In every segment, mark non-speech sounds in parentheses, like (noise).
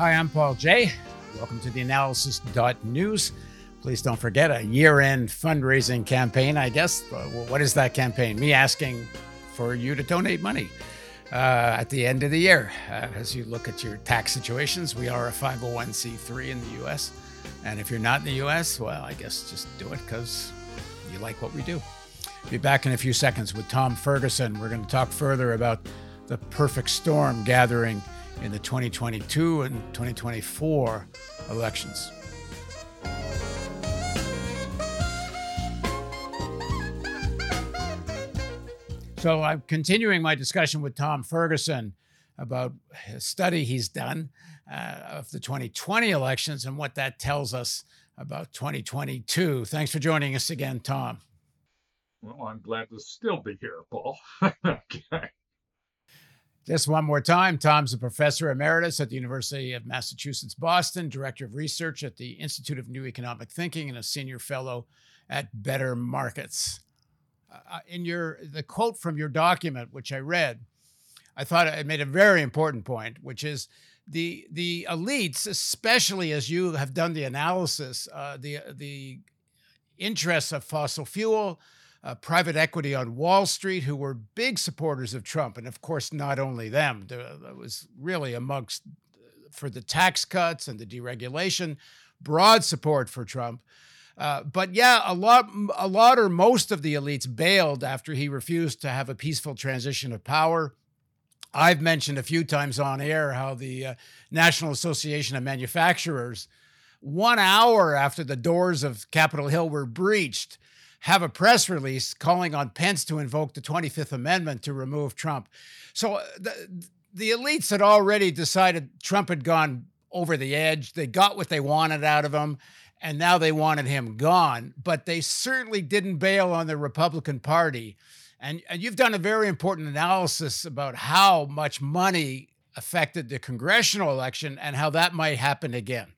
Hi, I'm Paul Jay. Welcome to the analysis.news. Please don't forget a year end fundraising campaign. I guess, uh, what is that campaign? Me asking for you to donate money uh, at the end of the year. Uh, as you look at your tax situations, we are a 501c3 in the US. And if you're not in the US, well, I guess just do it because you like what we do. Be back in a few seconds with Tom Ferguson. We're going to talk further about the perfect storm gathering in the 2022 and 2024 elections. So I'm continuing my discussion with Tom Ferguson about a study he's done uh, of the 2020 elections and what that tells us about 2022. Thanks for joining us again, Tom. Well, I'm glad to still be here, Paul. (laughs) okay. Just one more time, Tom's a professor emeritus at the University of Massachusetts Boston, director of research at the Institute of New Economic Thinking, and a senior fellow at Better Markets. Uh, uh, in your the quote from your document, which I read, I thought it made a very important point, which is the the elites, especially as you have done the analysis, uh, the the interests of fossil fuel, uh, private equity on Wall Street, who were big supporters of Trump. And of course, not only them, there was really amongst for the tax cuts and the deregulation, broad support for Trump. Uh, but yeah, a lot, a lot or most of the elites bailed after he refused to have a peaceful transition of power. I've mentioned a few times on air how the uh, National Association of Manufacturers, one hour after the doors of Capitol Hill were breached, have a press release calling on Pence to invoke the 25th Amendment to remove Trump. So uh, the, the elites had already decided Trump had gone over the edge. They got what they wanted out of him, and now they wanted him gone. But they certainly didn't bail on the Republican Party. And, and you've done a very important analysis about how much money affected the congressional election and how that might happen again.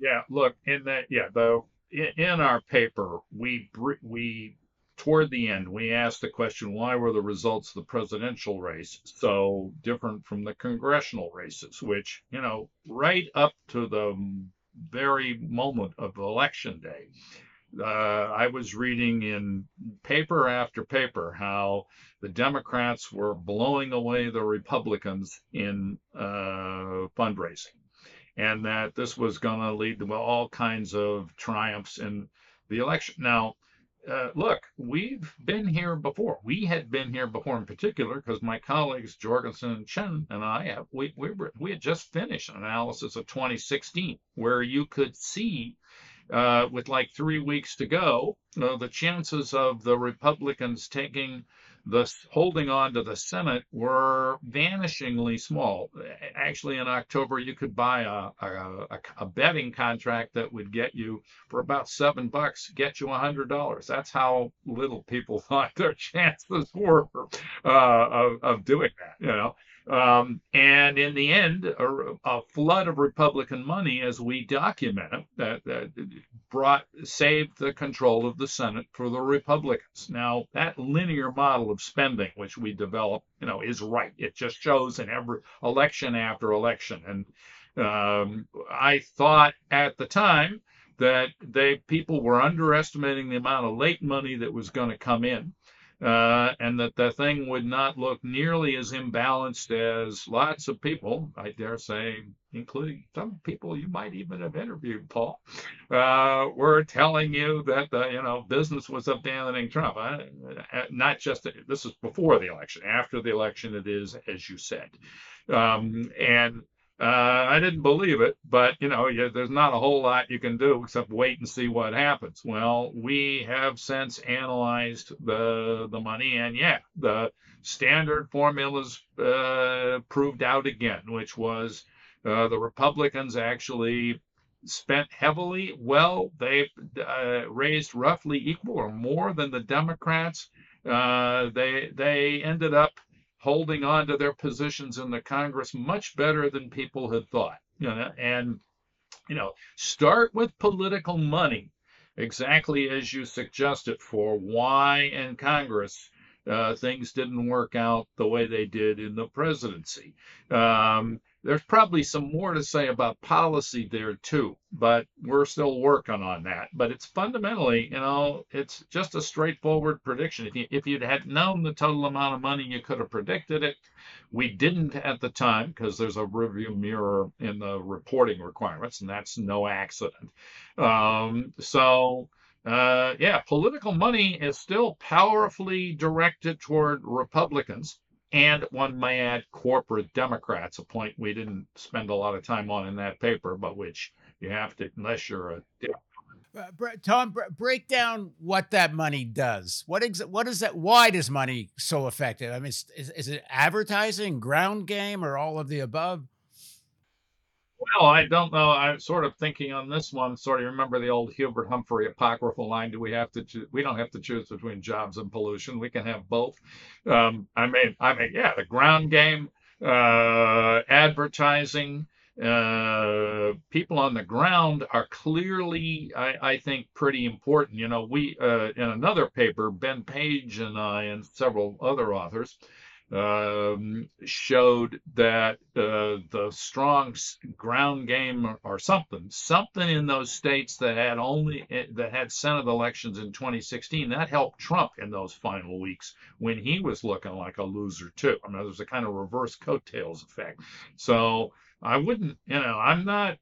Yeah, look, in that, yeah, the in our paper, we we toward the end we asked the question why were the results of the presidential race so different from the congressional races? Which you know right up to the very moment of election day uh, I was reading in paper after paper how the Democrats were blowing away the Republicans in uh, fundraising and that this was going to lead to all kinds of triumphs in the election. Now, uh, look, we've been here before. We had been here before, in particular, because my colleagues Jorgensen and Chen and I have we we, were, we had just finished an analysis of 2016, where you could see. Uh, with like three weeks to go, the chances of the Republicans taking the holding on to the Senate were vanishingly small. Actually, in October, you could buy a, a, a betting contract that would get you for about seven bucks, get you a hundred dollars. That's how little people (laughs) thought their (laughs) chances were uh, of, of doing that. You know, um, and in the end, a, a, flood of Republican money, as we document it, that, that, brought saved the control of the Senate for the Republicans. Now, that linear model of spending, which we developed, you know, is right. It just shows in every election after election. And um, I thought at the time that they people were underestimating the amount of late money that was going to come in uh, and that the thing would not look nearly as imbalanced as lots of people, I dare say, including some people you might even have interviewed, Paul, uh, were telling you that the you know business was abandoning Trump. Uh, not just this is before the election, after the election, it is as you said, um, and uh, I didn't believe it, but you know, you, there's not a whole lot you can do except wait and see what happens. Well, we have since analyzed the the money, and yeah, the standard formulas uh, proved out again, which was uh, the Republicans actually spent heavily. Well, they uh, raised roughly equal or more than the Democrats. Uh, they they ended up holding on to their positions in the Congress much better than people had thought. You know, and you know, start with political money, exactly as you suggested for why in Congress uh, things didn't work out the way they did in the presidency. Um, there's probably some more to say about policy there too, but we're still working on that. But it's fundamentally, you know, it's just a straightforward prediction. If you if you'd had known the total amount of money, you could have predicted it. We didn't at the time because there's a review mirror in the reporting requirements, and that's no accident. Um, so. Uh, yeah, political money is still powerfully directed toward Republicans and one may add corporate Democrats, a point we didn't spend a lot of time on in that paper, but which you have to, unless you're a. Uh, Tom, break down what that money does. What ex- what is that? Why does money so effective? I mean, is, is it advertising, ground game, or all of the above? Well, I don't know. I'm sort of thinking on this one. Sort of remember the old Hubert Humphrey apocryphal line: "Do we have to? Cho- we don't have to choose between jobs and pollution. We can have both." Um, I mean, I mean, yeah, the ground game, uh, advertising. Uh, people on the ground are clearly, I, I, think, pretty important. You know, we uh, in another paper, Ben Page and I and several other authors um, showed that uh, the strong ground game or something, something in those states that had only eh, that had Senate elections in 2016, that helped Trump in those final weeks when he was looking like a loser too. I mean, there's a kind of reverse coattails effect. So I wouldn't, you know, I'm not.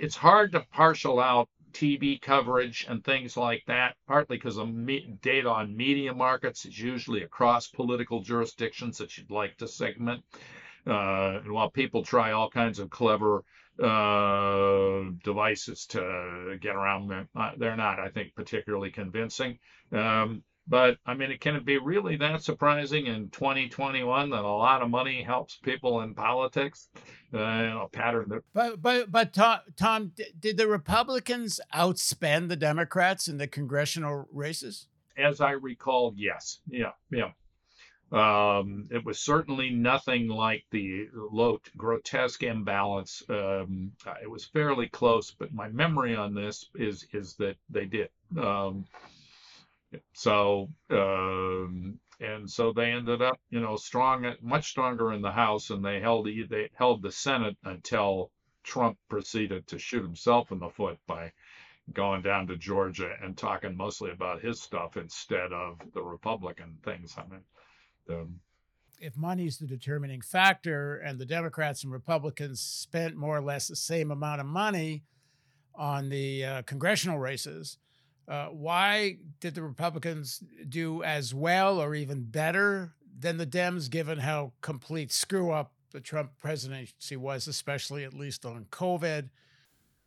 It's hard to partial out TV coverage and things like that, partly because of me- data on media markets is usually across political jurisdictions that you'd like to segment. Uh, and while people try all kinds of clever uh, devices to get around them, uh, they're not, I think, particularly convincing. Um, but I mean, it can it be really that surprising in 2021 that a lot of money helps people in politics? Uh, you know, pattern that. But but but Tom, Tom, did the Republicans outspend the Democrats in the congressional races? As I recall, yes. Yeah, yeah. Um, it was certainly nothing like the low, grotesque imbalance. Um, it was fairly close, but my memory on this is is that they did. Um, so um, and so they ended up, you know, strong, much stronger in the House, and they held the, they held the Senate until Trump proceeded to shoot himself in the foot by going down to Georgia and talking mostly about his stuff instead of the Republican things. I mean, the, if money's the determining factor, and the Democrats and Republicans spent more or less the same amount of money on the uh, congressional races, uh, why did the Republicans do as well or even better than the Dems, given how complete screw up the Trump presidency was, especially at least on COVID?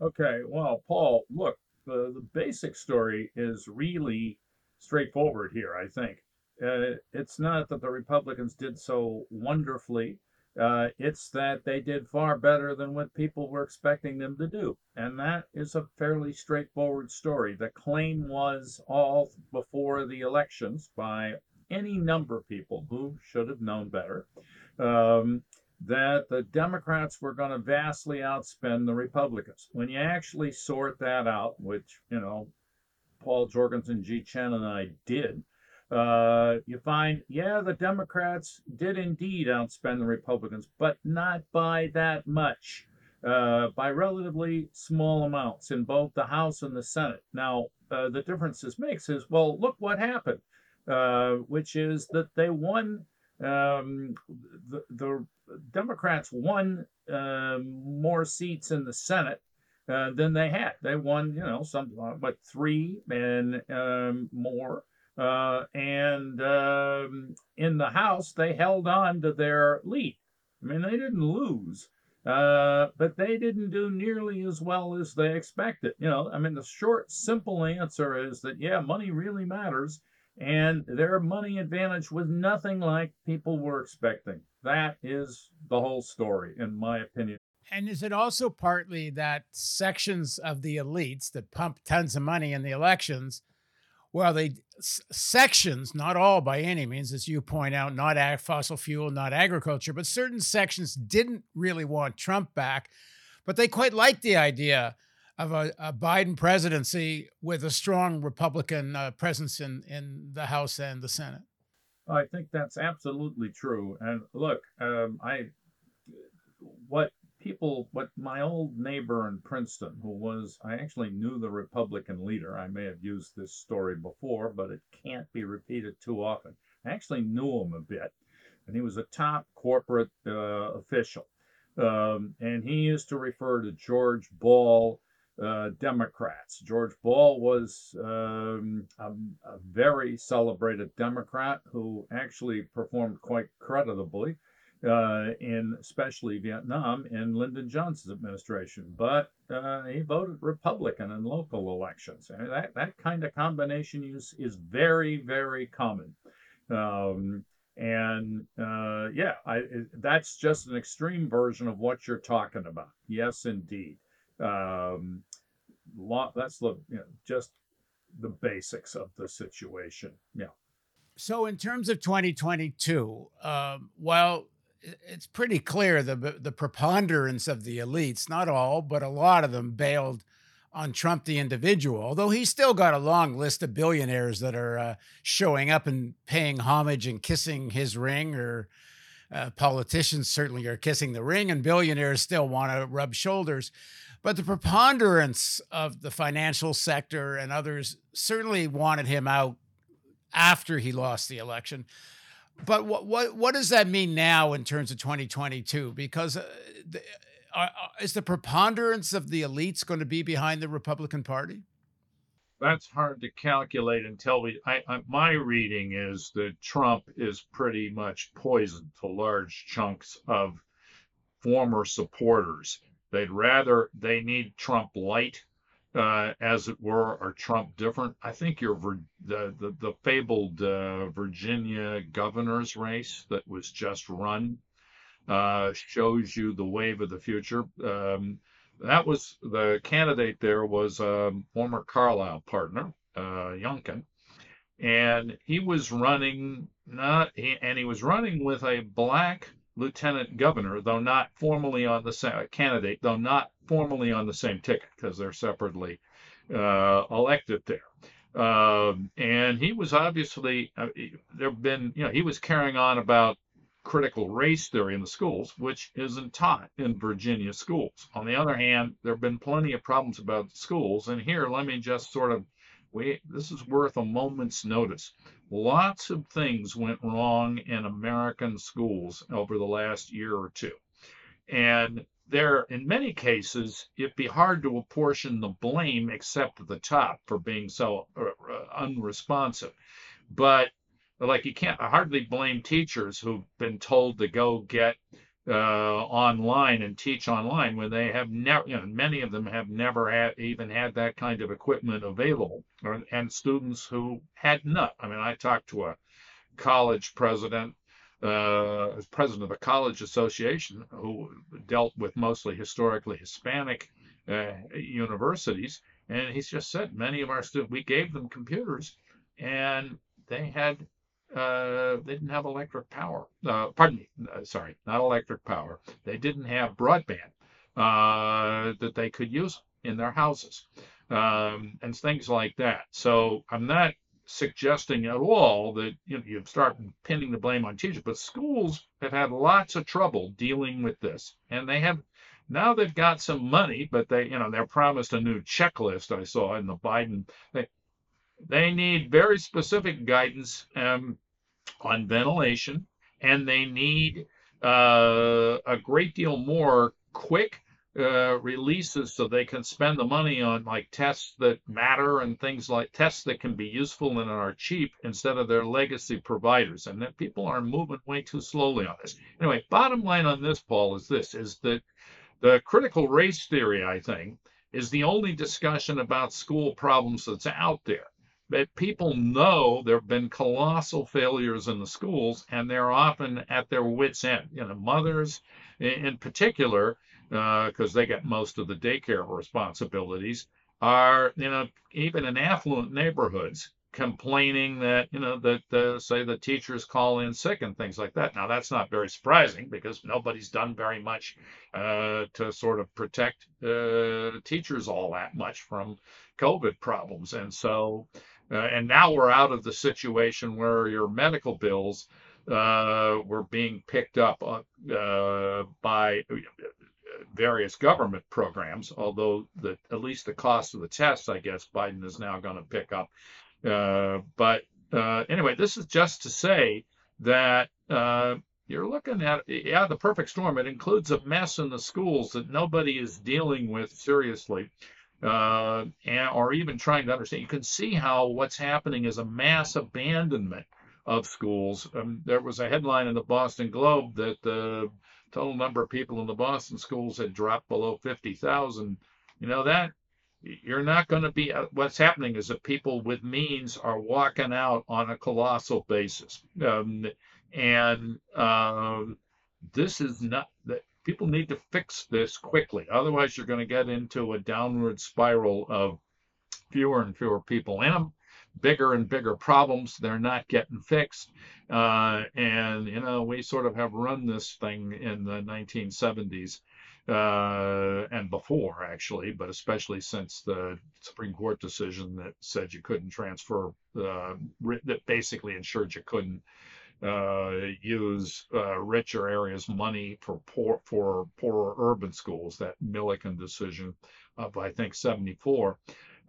Okay, well, Paul, look, the, the basic story is really straightforward here, I think. Uh, it's not that the Republicans did so wonderfully uh, it's that they did far better than what people were expecting them to do. And that is a fairly straightforward story. The claim was all before the elections by any number of people who should have known better um, that the Democrats were going to vastly outspend the Republicans. When you actually sort that out, which, you know, Paul Jorgensen, Jie Chen, and I did, uh, you find, yeah, the Democrats did indeed outspend the Republicans, but not by that much, uh, by relatively small amounts in both the House and the Senate. Now, uh, the difference this makes is, well, look what happened, uh, which is that they won, um, the, the, Democrats won um, more seats in the Senate. Uh, than they had. They won, you know, some what three and um, more uh, and um, in the House, they held on to their lead. I mean, they didn't lose, uh, but they didn't do nearly as well as they expected. You know, I mean, the short, simple answer is that, yeah, money really matters. And their money advantage was nothing like people were expecting. That is the whole story, in my opinion. And is it also partly that sections of the elites that pump tons of money in the elections well, they sections, not all by any means, as you point out, not ag- fossil fuel, not agriculture, but certain sections didn't really want Trump back, but they quite liked the idea of a, a Biden presidency with a strong Republican uh, presence in in the House and the Senate. I think that's absolutely true. And look, um, I what people, but my old neighbor in Princeton, who was, I actually knew the Republican leader. I may have used this story before, but it can't be repeated too often. I actually knew him a bit, and he was a top corporate uh, official. Um, and he used to refer to George Ball uh, Democrats. George Ball was um, a, a, very celebrated Democrat who actually performed quite creditably uh, in especially Vietnam in Lyndon Johnson's administration, but uh, he voted Republican in local elections. And that, that kind of combination is, is very, very common. Um, and uh, yeah, I, that's just an extreme version of what you're talking about. Yes, indeed. Um, that's the you know, just the basics of the situation. Yeah. So, in terms of 2022, um, well, it's pretty clear the the preponderance of the elites, not all, but a lot of them bailed on Trump the individual. Although he's still got a long list of billionaires that are uh, showing up and paying homage and kissing his ring, or uh, politicians certainly are kissing the ring, and billionaires still want to rub shoulders. But the preponderance of the financial sector and others certainly wanted him out after he lost the election. But what what what does that mean now in terms of 2022? Because uh, the, uh, is the preponderance of the elites going to be behind the Republican Party? That's hard to calculate until we. I, I, my reading is that Trump is pretty much poisoned to large chunks of former supporters. They'd rather they need Trump light uh, as it were, are Trump different? I think your the the, the fabled uh, Virginia governor's race that was just run uh, shows you the wave of the future. Um, that was the candidate. There was a former Carlyle partner, uh, Youngkin, and he was running not, and he was running with a black lieutenant governor, though not formally on the same candidate, though not formally on the same ticket because they're separately uh, elected there. Um, and he was obviously uh, there have been you know he was carrying on about critical race theory in the schools, which isn't taught in Virginia schools. On the other hand, there have been plenty of problems about schools, and here let me just sort of we this is worth a moment's notice. Lots of things went wrong in American schools over the last year or two. And there, in many cases, it'd be hard to apportion the blame except at the top for being so uh, uh unresponsive. But like you can't hardly blame teachers who've been told to go get uh, online and teach online when they have never, you know, many of them have never had, even had that kind of equipment available, or, and students who had not. I mean, I talked to a college president, uh, president of a college association who dealt with mostly historically Hispanic uh, universities, and he's just said many of our students, we gave them computers, and they had uh, they didn't have electric power. Uh, pardon me, uh, sorry, not electric power. They didn't have broadband uh, that they could use in their houses um, and things like that. So I'm not suggesting at all that you, know, you start pinning the blame on teachers, but schools have had lots of trouble dealing with this, and they have now they've got some money, but they, you know, they're promised a new checklist. I saw in the Biden. They, they need very specific guidance um, on ventilation, and they need uh, a great deal more quick uh, releases so they can spend the money on like tests that matter and things like tests that can be useful and are cheap instead of their legacy providers. And that people are moving way too slowly on this. Anyway, bottom line on this, Paul, is this: is that the critical race theory, I think, is the only discussion about school problems that's out there people know there have been colossal failures in the schools and they're often at their wits end. You know mothers in particular because uh, they get most of the daycare responsibilities are you know even in affluent neighborhoods complaining that you know that uh, say the teachers call in sick and things like that. Now that's not very surprising because nobody's done very much uh, to sort of protect uh, teachers all that much from covid problems. And so uh, and now we're out of the situation where your medical bills uh, were being picked up uh, by various government programs, although the at least the cost of the tests, I guess Biden is now going to pick up. Uh, but uh, anyway, this is just to say that uh, you're looking at yeah the perfect storm. It includes a mess in the schools that nobody is dealing with seriously. Uh, or even trying to understand. You can see how what's happening is a mass abandonment of schools. Um, there was a headline in the Boston Globe that the total number of people in the Boston schools had dropped below 50,000. You know, that you're not going to be, uh, what's happening is that people with means are walking out on a colossal basis. Um, and uh, this is not, people need to fix this quickly. Otherwise, you're going to get into a downward spiral of fewer and fewer people in them bigger and bigger problems. They're not getting fixed. Uh, and, you know, we sort of have run this thing in the 1970s uh, and before, actually, but especially since the Supreme Court decision that said you couldn't transfer, uh, that basically ensured you couldn't. Uh, use uh, richer areas money for poor for poorer urban schools. That Milliken decision of I think 74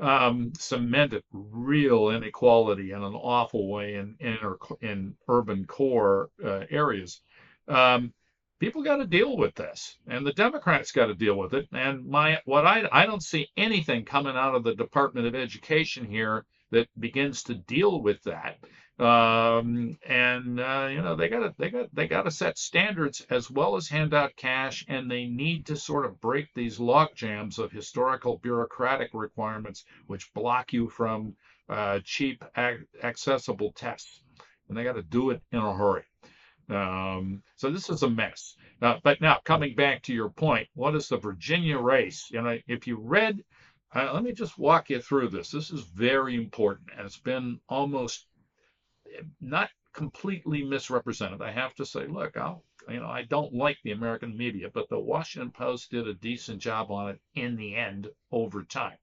um, cemented real inequality in an awful way in in, in urban core uh, areas. Um, people got to deal with this, and the Democrats got to deal with it. And my what I I don't see anything coming out of the Department of Education here that begins to deal with that um, and uh, you know they got to they got they got to set standards as well as hand out cash, and they need to sort of break these lock jams of historical bureaucratic requirements which block you from uh, cheap, accessible tests, and they got to do it in a hurry. Um, so this is a mess. Uh, but now coming back to your point, what is the Virginia race? You know, if you read, uh, let me just walk you through this. This is very important, and it's been almost not completely misrepresented. I have to say, look, I'll, you know, I don't like the American media, but the Washington Post did a decent job on it in the end over time.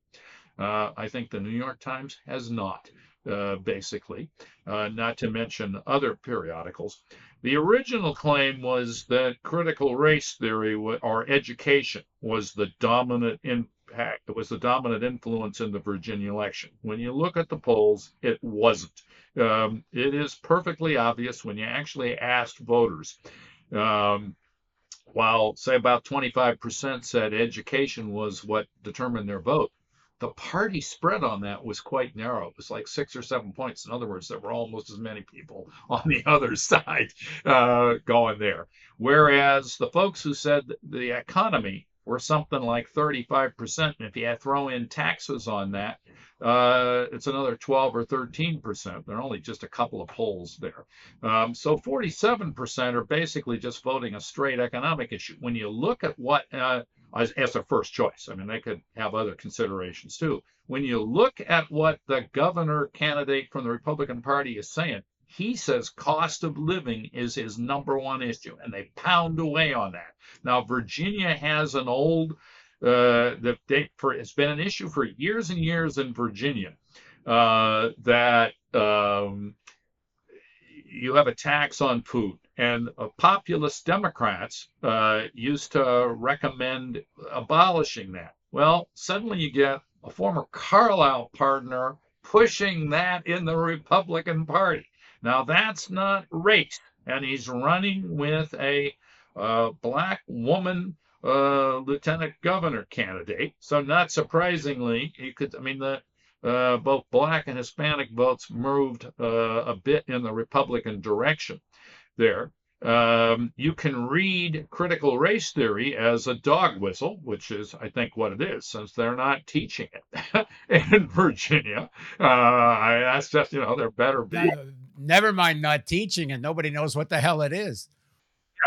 Uh, I think the New York Times has not, uh, basically, uh, not to mention other periodicals. The original claim was that critical race theory or education was the dominant impact, was the dominant influence in the Virginia election. When you look at the polls, it wasn't. Um, it is perfectly obvious when you actually ask voters. Um, while, say, about 25% said education was what determined their vote, the party spread on that was quite narrow. It was like six or seven points. In other words, there were almost as many people (laughs) on the other (laughs) side uh, going there. Whereas the folks who said the economy were something like 35%. And if you throw in taxes on that, uh, it's another 12 or 13 percent. There are only just a couple of polls there. Um, so 47 percent are basically just voting a straight economic issue. When you look at what uh, as, as a first choice, I mean, they could have other considerations too. When you look at what the governor candidate from the Republican Party is saying, he says cost of living is his number one issue, and they pound away on that. Now, Virginia has an old uh, that they, for it's been an issue for years and years in Virginia uh, that um, you have a tax on food, and uh, populist Democrats uh, used to recommend abolishing that. Well, suddenly you get a former Carlyle partner pushing that in the Republican Party. Now that's not race, and he's running with a uh, black woman uh, lieutenant governor candidate. So not surprisingly, he could. I mean, the uh, both black and Hispanic votes moved uh, a bit in the Republican direction there. Um, you can read critical race theory as a dog whistle, which is, I think, what it is, since they're not teaching it (laughs) in Virginia. Uh, that's just, you know, they're better. Never mind not teaching and Nobody knows what the hell it is.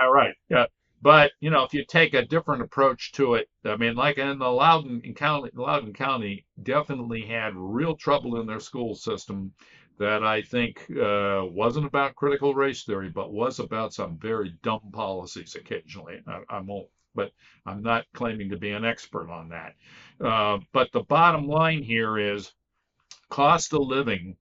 Yeah, right. Yeah. But you know, if you take a different approach to it, I mean, like in the Loudoun County, Loudoun County definitely had real trouble in their school system that I think uh, wasn't about critical race theory, but was about some very dumb policies occasionally. I, I'm old, but I'm not claiming to be an expert on that. Uh, but the bottom line here is cost of living.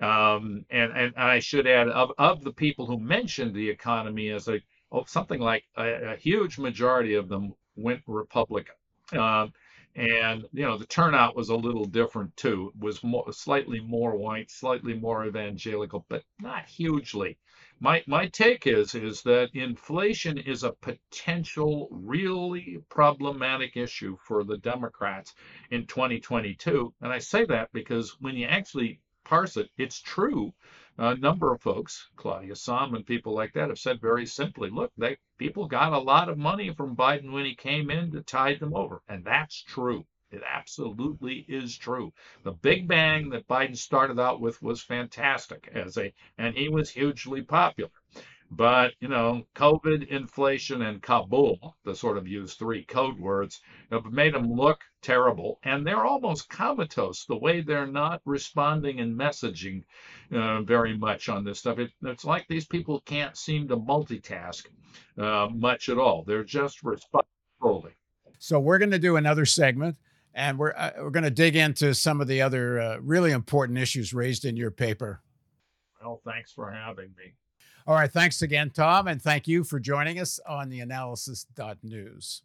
Um, and, and I should add, of, of the people who mentioned the economy as a oh, something like a, a, huge majority of them went Republican. Um, and you know the turnout was a little different too. It was more, slightly more white, slightly more evangelical, but not hugely. My my take is is that inflation is a potential really problematic issue for the Democrats in 2022, and I say that because when you actually parse it, it's true a number of folks, Claudia Sahm and people like that, have said very simply, look, they people got a lot of money from Biden when he came in to tide them over. And that's true. It absolutely is true. The big bang that Biden started out with was fantastic as a and he was hugely popular. But, you know, COVID, inflation, and Kabul, to sort of use three code words, have made them look terrible. And they're almost comatose the way they're not responding and messaging uh, very much on this stuff. It, it's like these people can't seem to multitask uh, much at all. They're just responding slowly. So we're going to do another segment. And we're, uh, we're going to dig into some of the other uh, really important issues raised in your paper. Well, thanks for having me. All right. Thanks again, Tom. And thank you for joining us on the analysis.news.